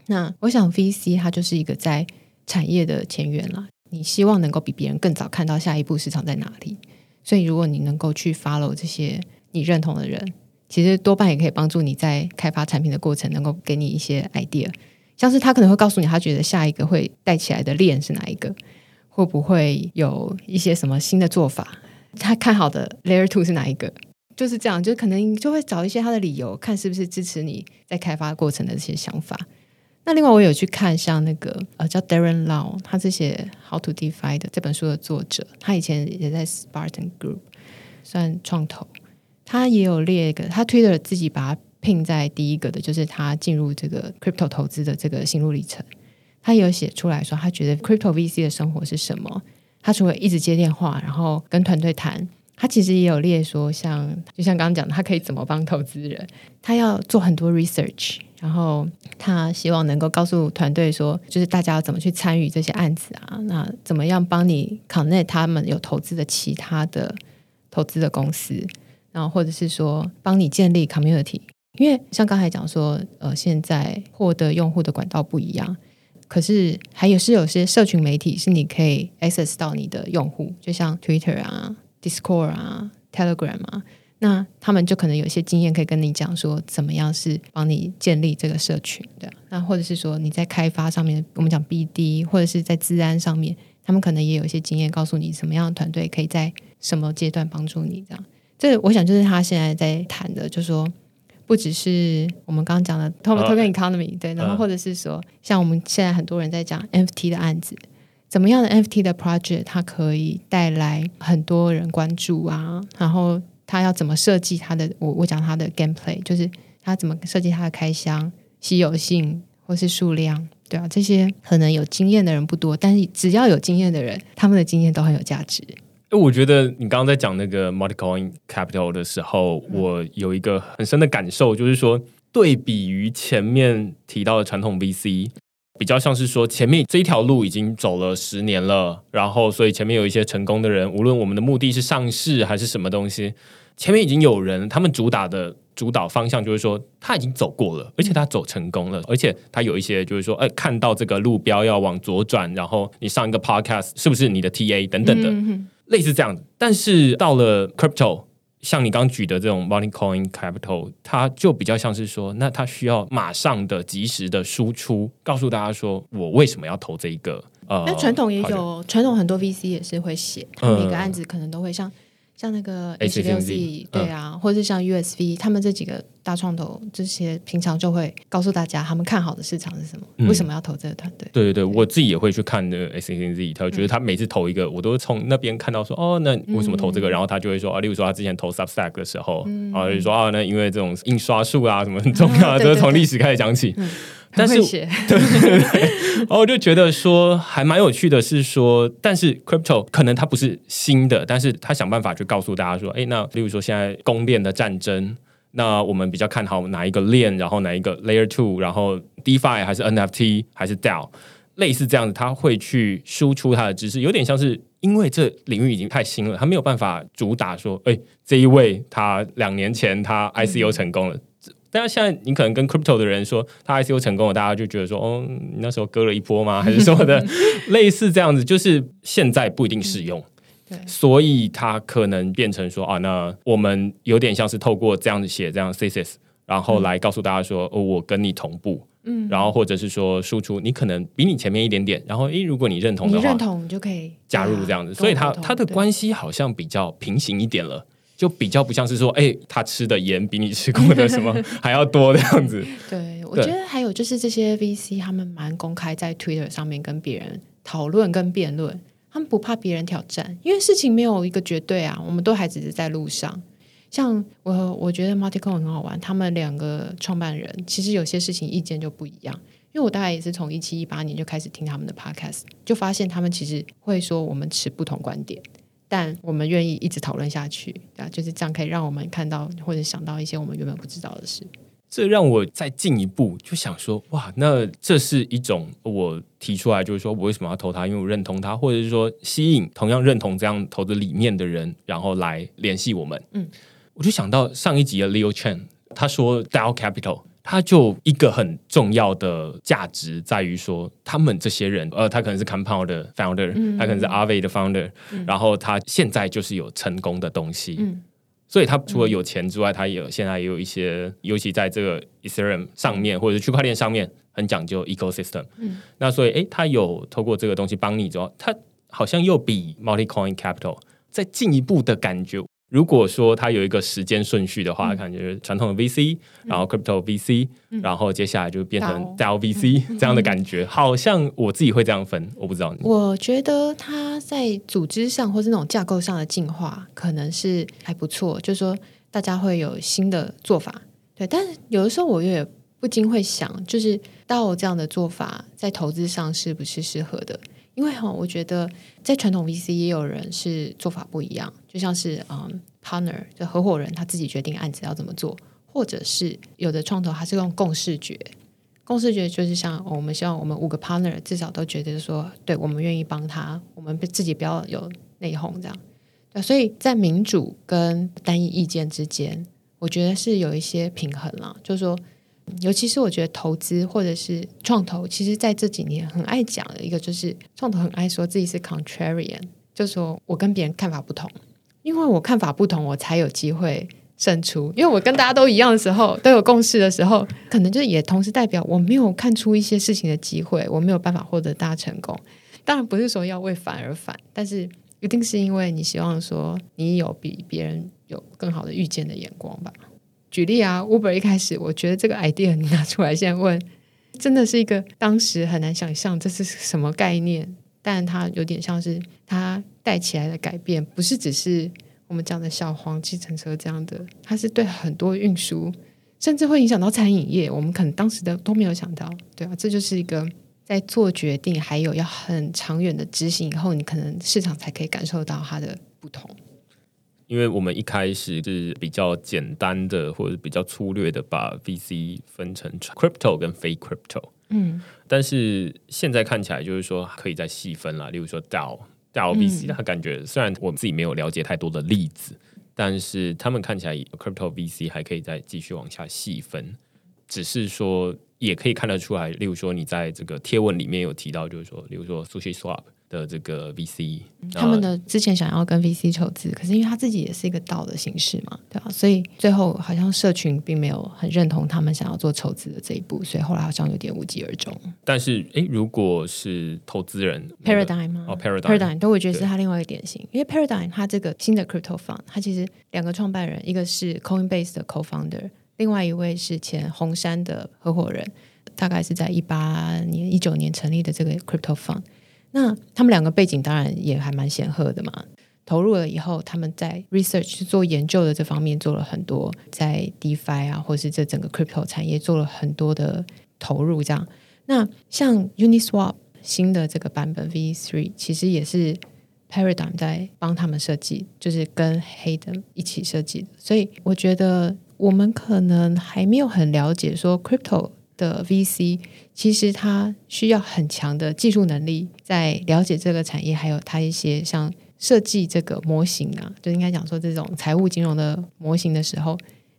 那我想 VC 它就是一个在产业的前沿了，你希望能够比别人更早看到下一步市场在哪里。所以如果你能够去 follow 这些你认同的人，其实多半也可以帮助你在开发产品的过程，能够给你一些 idea。像是他可能会告诉你，他觉得下一个会带起来的链是哪一个，会不会有一些什么新的做法。他看好的 Layer Two 是哪一个？就是这样，就可能就会找一些他的理由，看是不是支持你在开发过程的这些想法。那另外，我有去看像那个呃叫 Darren Lau，他这些 How to DeFi 的这本书的作者，他以前也在 Spartan Group 算创投，他也有列一个，他推的自己把它拼在第一个的，就是他进入这个 Crypto 投资的这个心路历程。他有写出来说，他觉得 Crypto VC 的生活是什么？他除了一直接电话，然后跟团队谈，他其实也有列说，像就像刚刚讲的，他可以怎么帮投资人？他要做很多 research，然后他希望能够告诉团队说，就是大家要怎么去参与这些案子啊？那怎么样帮你 connect 他们有投资的其他的投资的公司？然后或者是说帮你建立 community？因为像刚才讲说，呃，现在获得用户的管道不一样。可是还有是有些社群媒体是你可以 access 到你的用户，就像 Twitter 啊、Discord 啊、Telegram 啊，那他们就可能有一些经验可以跟你讲说，怎么样是帮你建立这个社群的。那或者是说你在开发上面，我们讲 BD，或者是在治安上面，他们可能也有一些经验，告诉你什么样的团队可以在什么阶段帮助你这样。这我想就是他现在在谈的，就是说。不只是我们刚刚讲的 token economy，对，然后或者是说，像我们现在很多人在讲 NFT 的案子，怎么样的 NFT 的 project 它可以带来很多人关注啊？然后它要怎么设计他的？我我讲他的 gameplay，就是他怎么设计他的开箱、稀有性或是数量，对啊，这些可能有经验的人不多，但是只要有经验的人，他们的经验都很有价值。我觉得你刚刚在讲那个 multicoin capital 的时候，我有一个很深的感受，就是说，对比于前面提到的传统 VC，比较像是说，前面这一条路已经走了十年了，然后所以前面有一些成功的人，无论我们的目的是上市还是什么东西，前面已经有人，他们主打的主导方向就是说，他已经走过了，而且他走成功了，而且他有一些就是说，哎，看到这个路标要往左转，然后你上一个 podcast 是不是你的 TA 等等的。类似这样子，但是到了 crypto，像你刚举的这种 money coin capital，它就比较像是说，那它需要马上的、及时的输出，告诉大家说我为什么要投这一个。呃，那传统也有，传统很多 VC 也是会写，他每个案子可能都会像。像那个 H 六 Z，对啊，或者是像 USV，他们这几个大创投，这些平常就会告诉大家他们看好的市场是什么，为什么要投这个团队？对对对，我自己也会去看那个 S N Z，他觉得他每次投一个，我都从那边看到说，哦，那为什么投这个？然后他就会说啊，例如说他之前投 Substack 的时候，啊，就说啊，那因为这种印刷术啊什么很重要，都是从历史开始讲起。但是，对 对对，然后我就觉得说还蛮有趣的，是说，但是 crypto 可能它不是新的，但是它想办法去告诉大家说，哎，那例如说现在公链的战争，那我们比较看好哪一个链，然后哪一个 layer two，然后 DeFi 还是 NFT 还是 DAO，类似这样子，他会去输出他的知识，有点像是因为这领域已经太新了，他没有办法主打说，哎，这一位他两年前他 ICO 成功了。但是现在你可能跟 crypto 的人说他 ICO 成功了，大家就觉得说，哦，你那时候割了一波吗？还是什么的？类似这样子，就是现在不一定适用。对，所以它可能变成说啊，那我们有点像是透过这样子写这样 thesis，然后来告诉大家说，哦，我跟你同步，嗯，然后或者是说输出，你可能比你前面一点点，然后诶，如果你认同的话，你认同你就可以加入这样子，所以它它的关系好像比较平行一点了。就比较不像是说，哎，他吃的盐比你吃过的什么 还要多这样子。对，我觉得还有就是这些 VC 他们蛮公开在 Twitter 上面跟别人讨论跟辩论，他们不怕别人挑战，因为事情没有一个绝对啊，我们都还只是在路上。像我，我觉得 Multicoin 很好玩，他们两个创办人其实有些事情意见就不一样，因为我大概也是从一七一八年就开始听他们的 Podcast，就发现他们其实会说我们持不同观点。但我们愿意一直讨论下去，啊，就是这样可以让我们看到或者想到一些我们原本不知道的事。这让我再进一步就想说，哇，那这是一种我提出来，就是说我为什么要投他，因为我认同他，或者是说吸引同样认同这样投资理念的人，然后来联系我们。嗯，我就想到上一集的 Leo Chen，他说 DAO Capital。他就一个很重要的价值在于说，他们这些人，呃，他可能是 Compound 的 founder，他可能是 Aave 的 founder，然后他现在就是有成功的东西，所以他除了有钱之外，他有现在也有一些，尤其在这个 Ethereum 上面或者是区块链上面很讲究 ecosystem，那所以诶，他有透过这个东西帮你之后，他好像又比 Multicoin Capital 再进一步的感觉。如果说它有一个时间顺序的话，感觉传统的 VC，然后 Crypto VC，然后接下来就变成 DAO VC 这样的感觉，好像我自己会这样分，我不知道你。我觉得它在组织上或是那种架构上的进化，可能是还不错，就是说大家会有新的做法，对。但是有的时候我也不禁会想，就是 DAO 这样的做法在投资上是不是适合的？因为哈，我觉得在传统 VC 也有人是做法不一样，就像是嗯，partner 的合伙人他自己决定案子要怎么做，或者是有的创投他是用共视觉，共视觉就是像我们希望我们五个 partner 至少都觉得说，对我们愿意帮他，我们自己不要有内讧这样。对，所以在民主跟单一意见之间，我觉得是有一些平衡了，就是说。尤其是我觉得投资或者是创投，其实在这几年很爱讲的一个，就是创投很爱说自己是 contrarian，就说我跟别人看法不同，因为我看法不同，我才有机会胜出。因为我跟大家都一样的时候，都有共识的时候，可能就也同时代表我没有看出一些事情的机会，我没有办法获得大成功。当然不是说要为反而反，但是一定是因为你希望说你有比别人有更好的预见的眼光吧。举例啊，Uber 一开始我觉得这个 idea 你拿出来现在问，真的是一个当时很难想象这是什么概念，但它有点像是它带起来的改变，不是只是我们讲的小黄计程车这样的，它是对很多运输，甚至会影响到餐饮业，我们可能当时的都没有想到，对啊，这就是一个在做决定，还有要很长远的执行以后，你可能市场才可以感受到它的不同。因为我们一开始是比较简单的，或者比较粗略的把 VC 分成 crypto 跟非 crypto，嗯，但是现在看起来就是说可以再细分了。例如说 DAO DAO VC，它感觉虽然我自己没有了解太多的例子，但是他们看起来 crypto VC 还可以再继续往下细分。只是说也可以看得出来，例如说你在这个贴文里面有提到，就是说，例如说 Sushi Swap。的这个 VC，他们的之前想要跟 VC 筹资，可是因为他自己也是一个道的形式嘛，对吧？所以最后好像社群并没有很认同他们想要做筹资的这一步，所以后来好像有点无疾而终。但是，哎，如果是投资人 Paradigm 吗？哦，Paradigm，都会觉得是他另外一个典型，因为 Paradigm 它这个新的 Crypto Fund，它其实两个创办人，一个是 Coinbase 的 Co-founder，另外一位是前红杉的合伙人，大概是在一八年、一九年成立的这个 Crypto Fund。那他们两个背景当然也还蛮显赫的嘛。投入了以后，他们在 research 去做研究的这方面做了很多，在 DeFi 啊，或是这整个 crypto 产业做了很多的投入。这样，那像 Uniswap 新的这个版本 V3，其实也是 Paradigm 在帮他们设计，就是跟 hate 一起设计的。所以我觉得我们可能还没有很了解说 crypto 的 VC，其实他需要很强的技术能力，在了解这个产业，还有他一些像设计这个模型啊，就应该讲说这种财务金融的模型的时候，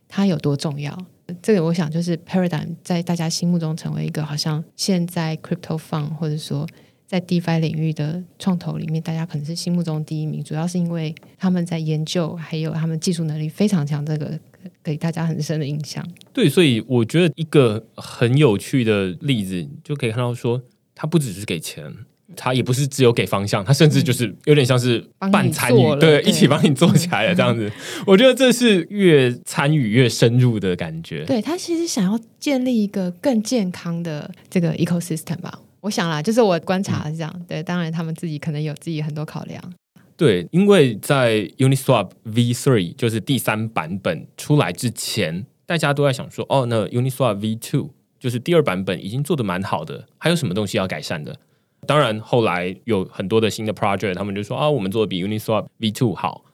它有多重要。这个我想就是 Paradigm 在大家心目中成为一个好像现在 Crypto Fund 或者说在 DeFi 领域的创投里面，大家可能是心目中第一名，主要是因为他们在研究，还有他们技术能力非常强，这个给大家很深的印象。对，所以我觉得一个很有趣的例子，就可以看到说，他不只是给钱，他也不是只有给方向，他甚至就是有点像是半参与，对，一起帮你做起来了这样子。我觉得这是越参与越深入的感觉。对他其实想要建立一个更健康的这个 ecosystem 吧。我想啦，就是我观察是这样。对，当然他们自己可能有自己很多考量。对，因为在 Uniswap V3 就是第三版本出来之前，大家都在想说，哦，那 Uniswap V2 就是第二版本已经做的蛮好的，还有什么东西要改善的？当然，后来有很多的新的 project，他们就说啊，我们做的比 Uniswap V2 好。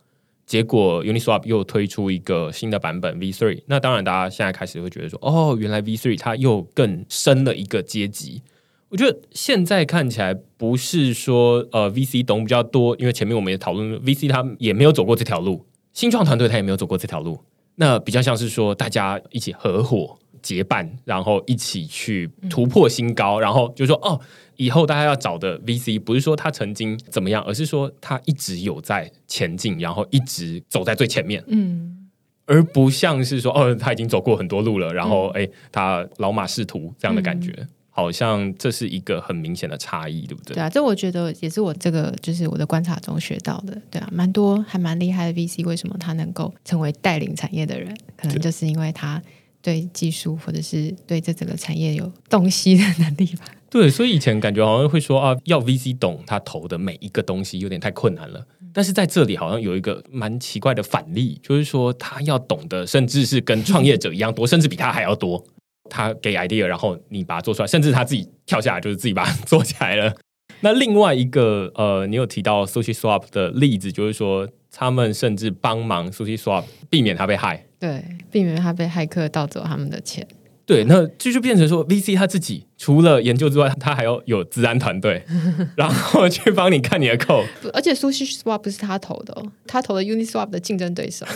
结果 Uniswap 又推出一个新的版本 V3，那当然大家现在开始会觉得说，哦，原来 V3 它又更深了一个阶级。我觉得现在看起来不是说呃 VC 懂比较多，因为前面我们也讨论 VC 他也没有走过这条路，新创团队他也没有走过这条路，那比较像是说大家一起合伙结伴，然后一起去突破新高，然后就说哦，以后大家要找的 VC 不是说他曾经怎么样，而是说他一直有在前进，然后一直走在最前面，嗯，而不像是说哦他已经走过很多路了，然后哎他老马仕途这样的感觉。好像这是一个很明显的差异，对不对？对啊，这我觉得也是我这个就是我的观察中学到的。对啊，蛮多还蛮厉害的 VC，为什么他能够成为带领产业的人？可能就是因为他对技术或者是对这整个产业有洞悉的能力吧。对，所以以前感觉好像会说啊，要 VC 懂他投的每一个东西，有点太困难了。但是在这里好像有一个蛮奇怪的反例，就是说他要懂得，甚至是跟创业者一样多，甚至比他还要多。他给 idea，然后你把它做出来，甚至他自己跳下来，就是自己把它做起来了。那另外一个呃，你有提到 Sushi Swap 的例子，就是说他们甚至帮忙 Sushi Swap 避免他被害，对，避免他被骇客盗走他们的钱。对，那这就变成说 VC 他自己除了研究之外，他还要有治安团队，然后去帮你看你的 code。而且 Sushi Swap 不是他投的，哦他投的 Uniswap 的竞争对手。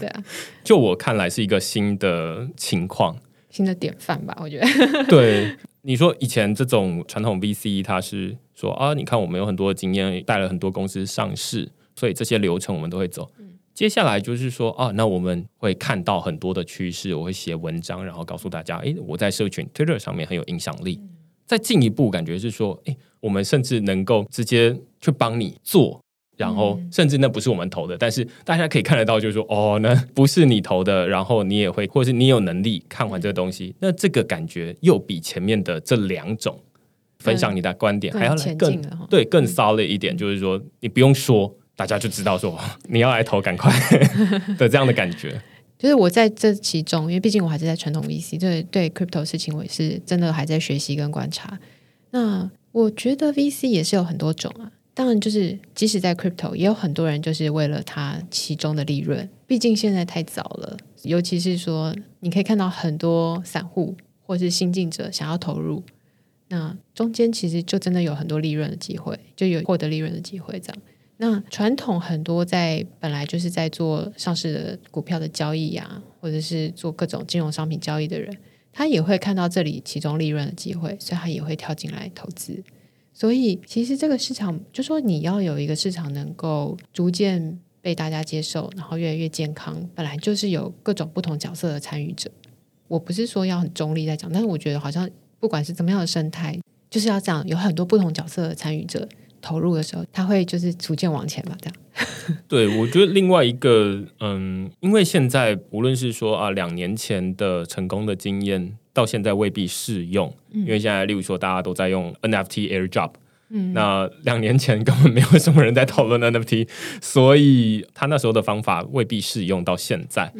对啊，就我看来是一个新的情况。新的典范吧，我觉得。对，你说以前这种传统 VC，他是说啊，你看我们有很多的经验，带了很多公司上市，所以这些流程我们都会走。接下来就是说啊，那我们会看到很多的趋势，我会写文章，然后告诉大家，哎，我在社群 Twitter 上面很有影响力。再进一步，感觉是说，哎，我们甚至能够直接去帮你做。然后，甚至那不是我们投的，但是大家可以看得到，就是说，哦，那不是你投的，然后你也会，或者是你有能力看完这个东西，那这个感觉又比前面的这两种分享你的观点还要更对更 solid 一点，就是说你不用说，大家就知道说你要来投，赶快 的这样的感觉。就是我在这其中，因为毕竟我还是在传统 VC，对对 crypto 事情，我也是真的还在学习跟观察。那我觉得 VC 也是有很多种啊。当然，就是即使在 crypto，也有很多人就是为了它其中的利润。毕竟现在太早了，尤其是说你可以看到很多散户或是新进者想要投入，那中间其实就真的有很多利润的机会，就有获得利润的机会。这样，那传统很多在本来就是在做上市的股票的交易呀，或者是做各种金融商品交易的人，他也会看到这里其中利润的机会，所以他也会跳进来投资。所以，其实这个市场，就说你要有一个市场能够逐渐被大家接受，然后越来越健康，本来就是有各种不同角色的参与者。我不是说要很中立在讲，但是我觉得好像不管是怎么样的生态，就是要这样，有很多不同角色的参与者投入的时候，他会就是逐渐往前吧。这样。对，我觉得另外一个，嗯，因为现在无论是说啊，两年前的成功的经验。到现在未必适用，因为现在例如说大家都在用 NFT AirDrop，嗯，那两年前根本没有什么人在讨论 NFT，所以他那时候的方法未必适用到现在。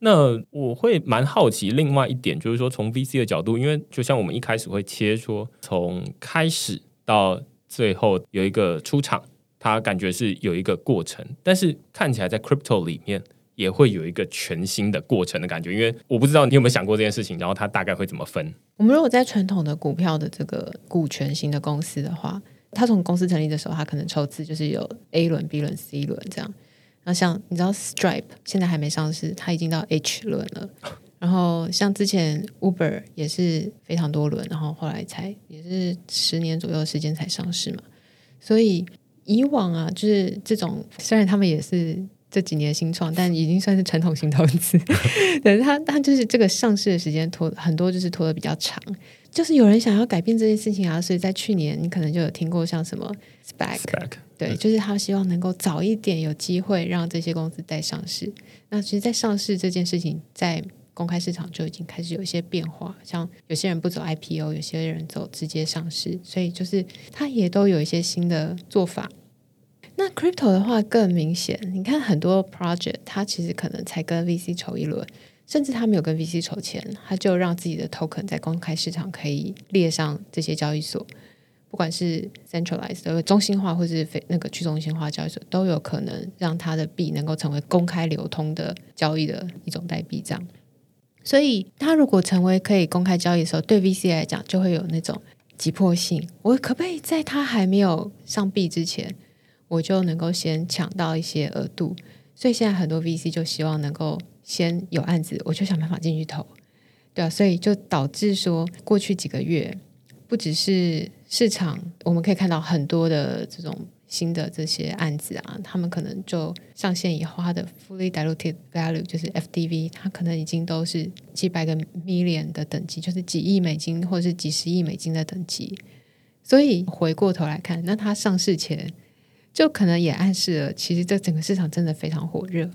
那我会蛮好奇，另外一点就是说，从 VC 的角度，因为就像我们一开始会切说，从开始到最后有一个出场，它感觉是有一个过程，但是看起来在 Crypto 里面也会有一个全新的过程的感觉。因为我不知道你有没有想过这件事情，然后它大概会怎么分？我们如果在传统的股票的这个股权型的公司的话，它从公司成立的时候，它可能筹资就是有 A 轮、B 轮、C 轮这样。那像你知道 Stripe 现在还没上市，它已经到 H 轮了。然后像之前 Uber 也是非常多轮，然后后来才也是十年左右的时间才上市嘛。所以以往啊，就是这种虽然他们也是这几年新创，但已经算是传统型投资。对，它它就是这个上市的时间拖很多，就是拖的比较长。就是有人想要改变这件事情啊，所以在去年你可能就有听过像什么 SPAC，对，就是他希望能够早一点有机会让这些公司再上市。那其实，在上市这件事情，在公开市场就已经开始有一些变化，像有些人不走 IPO，有些人走直接上市，所以就是他也都有一些新的做法。那 Crypto 的话更明显，你看很多 project，它其实可能才跟 VC 筹一轮。甚至他没有跟 VC 筹钱，他就让自己的 token 在公开市场可以列上这些交易所，不管是 centralized 的中心化，或是非那个去中心化交易所，都有可能让他的币能够成为公开流通的交易的一种代币。这样，所以他如果成为可以公开交易的时候，对 VC 来讲就会有那种急迫性。我可不可以在他还没有上币之前，我就能够先抢到一些额度？所以现在很多 VC 就希望能够。先有案子，我就想办法进去投，对啊，所以就导致说，过去几个月，不只是市场，我们可以看到很多的这种新的这些案子啊，他们可能就上线以后，它的 fully diluted value 就是 FDV，它可能已经都是几百个 million 的等级，就是几亿美金或者是几十亿美金的等级。所以回过头来看，那它上市前就可能也暗示了，其实这整个市场真的非常火热。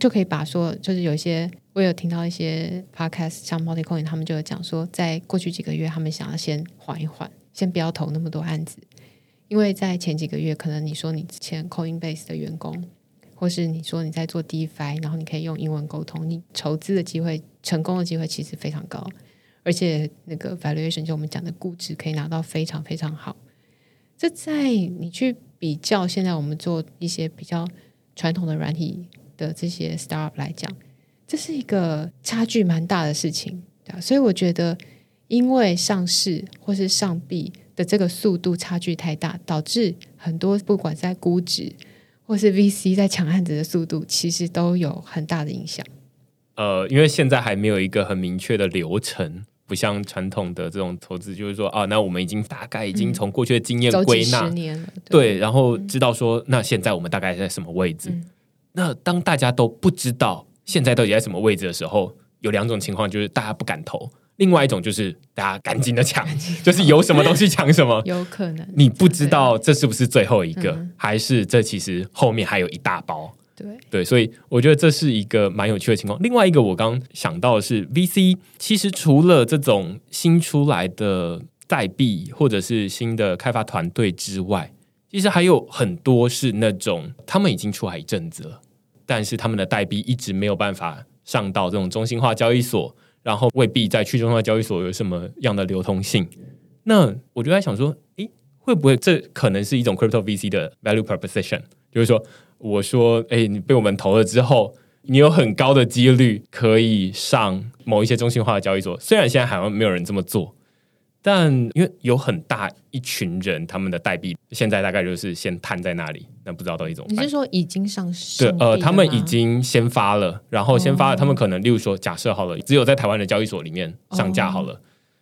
就可以把说，就是有一些我有听到一些 podcast，像 Multicoin，他们就有讲说，在过去几个月，他们想要先缓一缓，先不要投那么多案子，因为在前几个月，可能你说你之前 Coinbase 的员工，或是你说你在做 DeFi，然后你可以用英文沟通，你筹资的机会、成功的机会其实非常高，而且那个 valuation 就我们讲的估值可以拿到非常非常好。这在你去比较现在我们做一些比较传统的软体。的这些 startup 来讲，这是一个差距蛮大的事情，对啊，所以我觉得，因为上市或是上币的这个速度差距太大，导致很多不管在估值或是 VC 在抢案子的速度，其实都有很大的影响。呃，因为现在还没有一个很明确的流程，不像传统的这种投资，就是说啊，那我们已经大概已经从过去的经验归纳，对，然后知道说，那现在我们大概在什么位置。那当大家都不知道现在到底在什么位置的时候，有两种情况，就是大家不敢投；另外一种就是大家赶紧的 抢，就是有什么东西抢什么。有可能你不知道这是不是最后一个，还是这其实后面还有一大包。对对，所以我觉得这是一个蛮有趣的情况。另外一个我刚想到的是，VC 其实除了这种新出来的代币或者是新的开发团队之外，其实还有很多是那种他们已经出来一阵子了。但是他们的代币一直没有办法上到这种中心化交易所，然后未必在去中心化交易所有什么样的流通性。那我就在想说，诶，会不会这可能是一种 crypto VC 的 value proposition？就是说，我说，诶，你被我们投了之后，你有很高的几率可以上某一些中心化的交易所。虽然现在好像没有人这么做。但因为有很大一群人，他们的代币现在大概就是先摊在那里，那不知道到底怎么办。你是说已经上市？对，呃，他们已经先发了，然后先发了，他们可能例如说，假设好了，只有在台湾的交易所里面上架好了，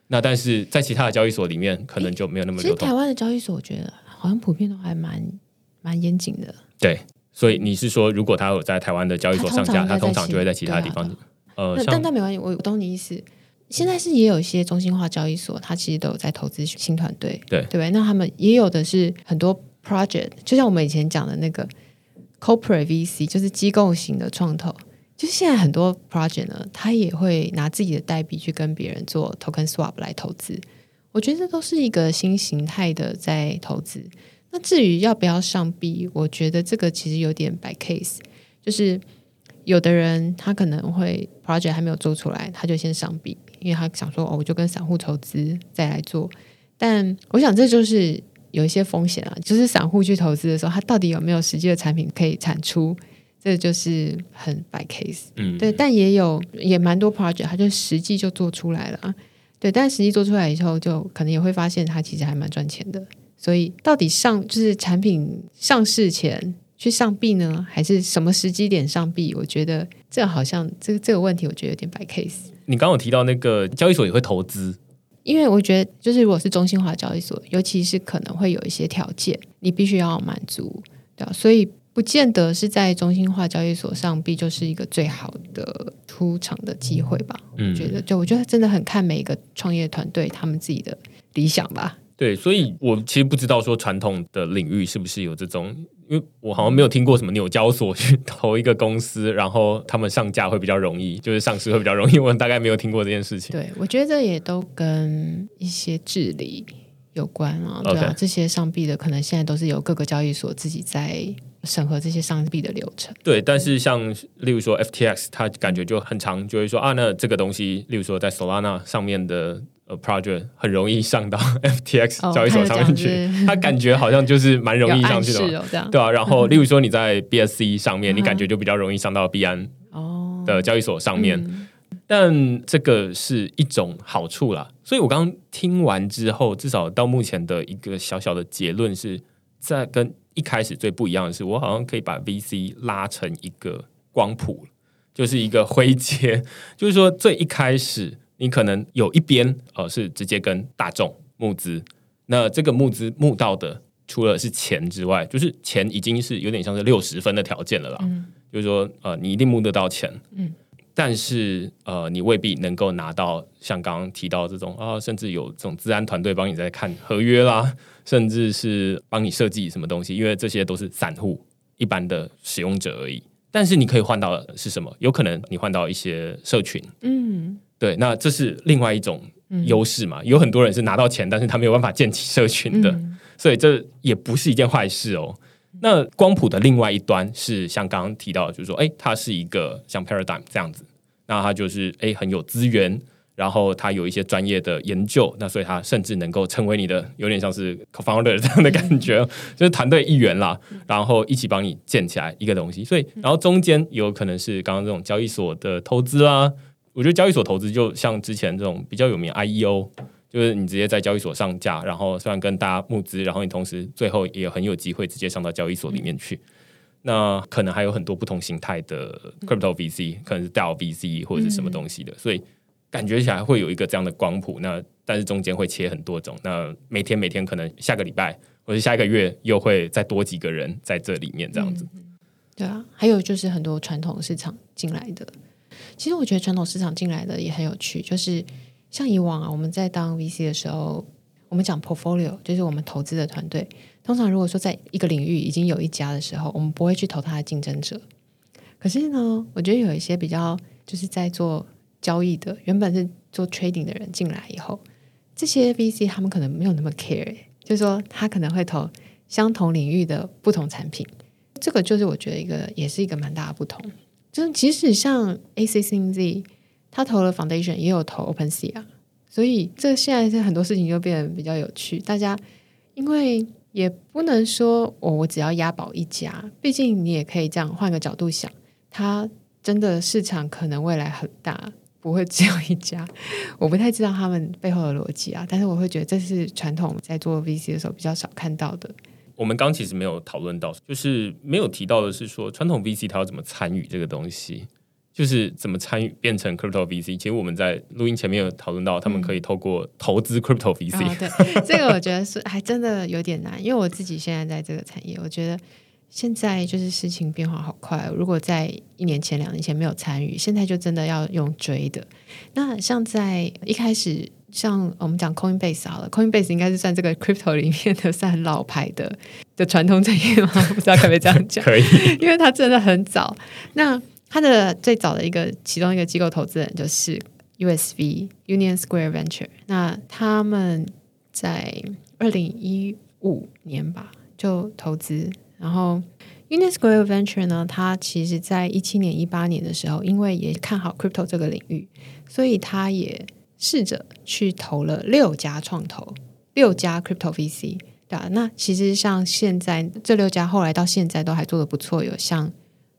那但是在其他的交易所里面可能就没有那么。其实台湾的交易所，我觉得好像普遍都还蛮蛮严谨的。对，所以你是说，如果他有在台湾的交易所上架，他通常就会在其他地方。呃，但但没关系，我懂你意思。现在是也有一些中心化交易所，它其实都有在投资新团队，对对不对？那他们也有的是很多 project，就像我们以前讲的那个 corporate VC，就是机构型的创投，就是现在很多 project 呢，它也会拿自己的代币去跟别人做 token swap 来投资。我觉得这都是一个新形态的在投资。那至于要不要上币，我觉得这个其实有点 by case，就是有的人他可能会 project 还没有做出来，他就先上币。因为他想说哦，我就跟散户投资再来做，但我想这就是有一些风险啊。就是散户去投资的时候，他到底有没有实际的产品可以产出，这就是很白 case。嗯，对，但也有也蛮多 project，它就实际就做出来了啊。对，但实际做出来以后，就可能也会发现它其实还蛮赚钱的。所以到底上就是产品上市前去上币呢，还是什么时机点上币？我觉得这好像这个这个问题，我觉得有点白 case。你刚刚有提到那个交易所也会投资，因为我觉得，就是如果是中心化交易所，尤其是可能会有一些条件，你必须要满足，对吧？所以不见得是在中心化交易所上币就是一个最好的出场的机会吧？嗯我觉得，就我觉得真的很看每一个创业团队他们自己的理想吧。对，所以我其实不知道说传统的领域是不是有这种，因为我好像没有听过什么纽交所去 投一个公司，然后他们上架会比较容易，就是上市会比较容易，我大概没有听过这件事情。对，我觉得这也都跟一些治理有关啊，对啊这些上币的可能现在都是由各个交易所自己在审核这些上币的流程。对，但是像例如说 FTX，它感觉就很长，就会说啊，那这个东西，例如说在 Solana 上面的呃 project 很容易上到 FTX 哦交易所上面去它有这样，子它感觉好像就是蛮容易上去的。对啊，然后 例如说你在 BSC 上面，你感觉就比较容易上到币安哦，的交易所上面，嗯。但这个是一种好处啦。所以我刚刚听完之后，至少到目前的一个小小的结论是，在跟一开始最不一样的是，我好像可以把 VC 拉成一个光谱，就是一个灰阶，就是说最一开始你可能有一边呃是直接跟大众募资，那这个募资募到的除了是钱之外，就是钱已经是有点像是六十分的条件了啦。嗯就是说，呃，你一定募得到钱，嗯，但是呃，你未必能够拿到像刚刚提到这种啊，甚至有这种治安团队帮你在看合约啦，甚至是帮你设计什么东西，因为这些都是散户一般的使用者而已。但是你可以换到的是什么？有可能你换到一些社群，嗯对，那这是另外一种优势嘛。有很多人是拿到钱，但是他没有办法建起社群的，嗯所以这也不是一件坏事哦。那光谱的另外一端是像刚刚提到，就是说，哎，它是一个像 Paradigm 这样子，那它就是哎很有资源，然后它有一些专业的研究，那所以它甚至能够成为你的有点像是 co-founder 这样的感觉，就是团队一员啦，然后一起帮你建起来一个东西。所以，然后中间有可能是刚刚这种交易所的投资啦，我觉得交易所投资就像之前这种比较有名 IEO。就是你直接在交易所上架，然后虽然跟大家募资，然后你同时最后也很有机会直接上到交易所里面去。那可能还有很多不同形态的 crypto VC，可能是 DAO VC 或者是什么东西的，所以感觉起来会有一个这样的光谱。那但是中间会切很多种，那每天每天可能下个礼拜或者下一个月又会再多几个人在这里面这样子。对啊，还有就是很多传统市场进来的，其实我觉得传统市场进来的也很有趣，就是像以往啊，我们在当 VC 的时候，我们讲 portfolio，就是我们投资的团队，通常如果说在一个领域已经有一家的时候，我们不会去投他的竞争者。可是呢，我觉得有一些比较就是在做交易的，原本是做 trading 的人进来以后，这些 VC 他们可能没有那么 care，就是说他可能会投相同领域的不同产品。这个就是我觉得一个也是一个蛮大的不同。就是即使像 ACCZ，他投了 Foundation，也有投 OpenSea，啊所以这现在是很多事情就变得比较有趣。大家因为也不能说我、我只要押宝一家，毕竟你也可以这样换个角度想，它真的市场可能未来很大。不会只有一家，我不太知道他们背后的逻辑啊，但是我会觉得这是传统在做 VC 的时候比较少看到的。我们刚其实没有讨论到，就是没有提到的是说，传统 VC 它要怎么参与这个东西，就是怎么参与变成 crypto VC。其实我们在录音前面有讨论到，他们可以透过投资 crypto VC，、哦，对，这个我觉得是还真的有点难，因为我自己现在在这个产业，我觉得现在就是事情变化好快。如果在一年前、两年前没有参与，现在就真的要用追的。那像在一开始，像我们讲 Coinbase 好了，Coinbase 应该是算这个 crypto 里面的算很老牌的的传统产业吗？不知道可不可以这样讲？可以。因为它真的很早。那它的最早的一个其中一个机构投资人就是 USV Union Square Venture。那他们在二零一五年吧就投资，然后 Union Square Venture 呢，它其实在一七年、一八年的时候，因为也看好 crypto 这个领域，所以它也试着去投了六家创投，六家 crypto VC。对啊，那其实像现在这六家后来到现在都还做的不错，有像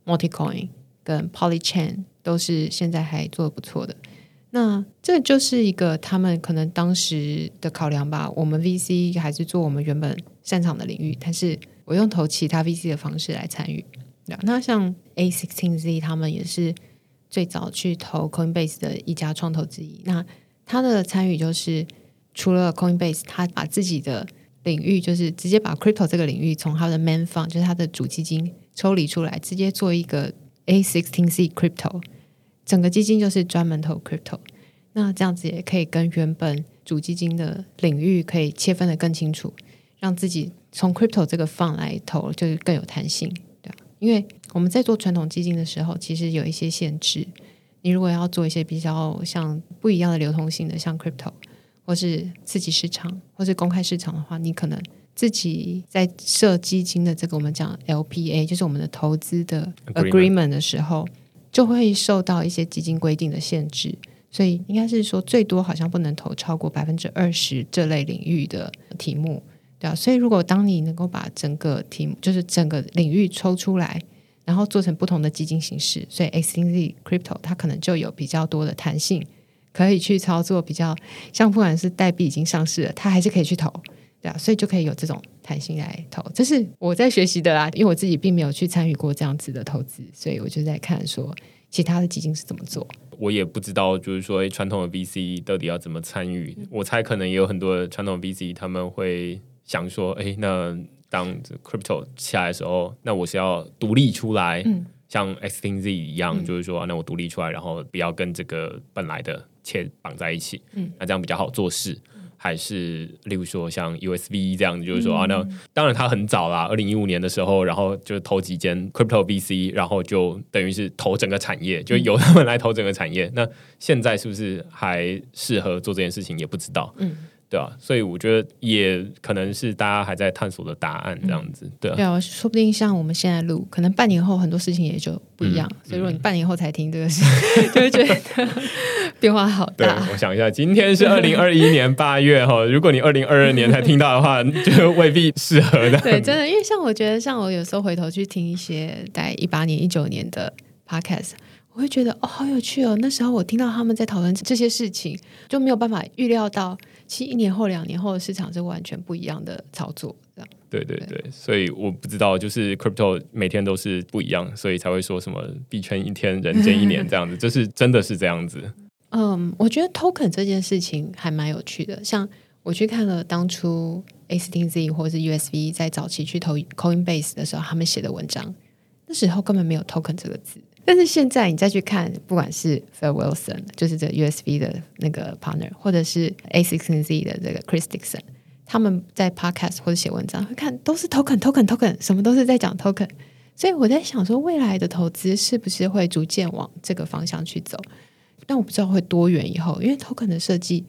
Multicoin 跟 Polychain 都是现在还做的不错的。那这就是一个他们可能当时的考量吧。我们 VC 还是做我们原本擅长的领域，但是我用投其他 VC 的方式来参与。那像 A16Z 他们也是最早去投 Coinbase 的一家创投之一。那他的参与就是除了 Coinbase，他把自己的领域就是直接把 Crypto 这个领域从他的 Main Fund，就是他的主基金抽离出来，直接做一个 A16C Crypto。整个基金就是专门投 crypto，那这样子也可以跟原本主基金的领域可以切分的更清楚，让自己从 crypto 这个放来投，就是更有弹性，对因为我们在做传统基金的时候，其实有一些限制。你如果要做一些比较像不一样的流通性的，像 crypto 或是刺激市场或是公开市场的话，你可能自己在设基金的这个我们讲 LPA，就是我们的投资的 agreement 的时候。就会受到一些基金规定的限制，所以应该是说最多好像不能投超过百分之二十这类领域的题目，对啊。所以如果当你能够把整个题目，就是整个领域抽出来，然后做成不同的基金形式，所以 XZ Crypto 它可能就有比较多的弹性，可以去操作比较像不管是代币已经上市了，它还是可以去投。对啊，所以就可以有这种弹性来投，这是我在学习的啦。因为我自己并没有去参与过这样子的投资，所以我就在看说其他的基金是怎么做。我也不知道，就是说传统的 VC 到底要怎么参与。我猜可能也有很多传统 VC 他们会想说，哎，那当 crypto 起来的时候，那我是要独立出来，像 XTZ 一样，就是说，那我独立出来，然后不要跟这个本来的切绑在一起，嗯，那这样比较好做事。还是例如说像 USB 这样子，就是说啊，那当然它很早啦，二零一五年的时候，然后就投几间 Crypto VC，然后就等于是投整个产业，就由他们来投整个产业。那现在是不是还适合做这件事情，也不知道。嗯。对啊，所以我觉得也可能是大家还在探索的答案这样子，对啊。对啊，说不定像我们现在录，可能半年后很多事情也就不一样。所以如果你半年后才听这个事，就会觉得变化好大。我想一下，今天是二零二一年 八月哈，如果你二零二二年才听到的话，就未必适合的。对，真的，因为像我觉得，像我有时候回头去听一些在一八年、一九年的 podcast。我会觉得哦，好有趣哦！那时候我听到他们在讨论这些事情，就没有办法预料到，其实一年后、两年后的市场是完全不一样的操作。这样，对对对，所以我不知道，就是 crypto 每天都是不一样，所以才会说什么币圈一天，人间一年这样子，就是真的是这样子。嗯，我觉得 token 这件事情还蛮有趣的。像我去看了当初 ACTZ 或者是 USB 在早期去投 Coinbase 的时候，他们写的文章，那时候根本没有 token 这个字。但是现在你再去看，不管是 Phil Wilson，就是这 USB 的那个 partner，或者是 A16Z 的这个 Chris Dixon，他们在 podcast 或者写文章，会看都是 token，token，token，什么都是在讲 token。所以我在想说，未来的投资是不是会逐渐往这个方向去走？但我不知道会多远以后，因为 token 的设计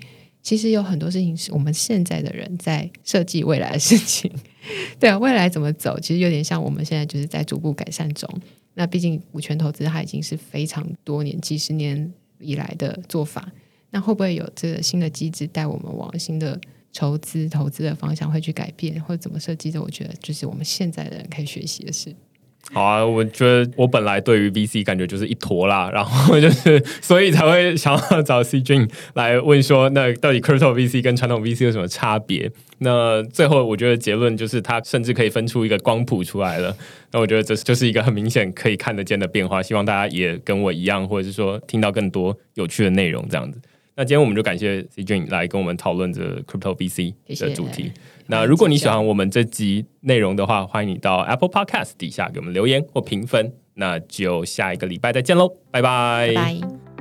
其实有很多事情是我们现在的人在设计未来的事情。对啊，未来怎么走，其实有点像我们现在就是在逐步改善中。那毕竟股权投资它已经是非常多年、几十年以来的做法，那会不会有这个新的机制带我们往新的筹资、投资的方向会去改变，或者怎么设计的？我觉得就是我们现在的人可以学习的事。好啊，我觉得我本来对于 VC 感觉就是一坨啦，然后就是所以才会想要找 C Jun 来问说，那到底 Crypto VC 跟传统 VC 有什么差别？那最后我觉得结论就是，它甚至可以分出一个光谱出来了。那我觉得这就是一个很明显可以看得见的变化。希望大家也跟我一样，或者是说听到更多有趣的内容这样子。那今天我们就感谢 C Jun 来跟我们讨论这 Crypto VC 的主题。那如果你喜欢我们这集内容的话，欢迎你到 Apple Podcast 底下给我们留言或评分。那就下一个礼拜再见喽，拜拜。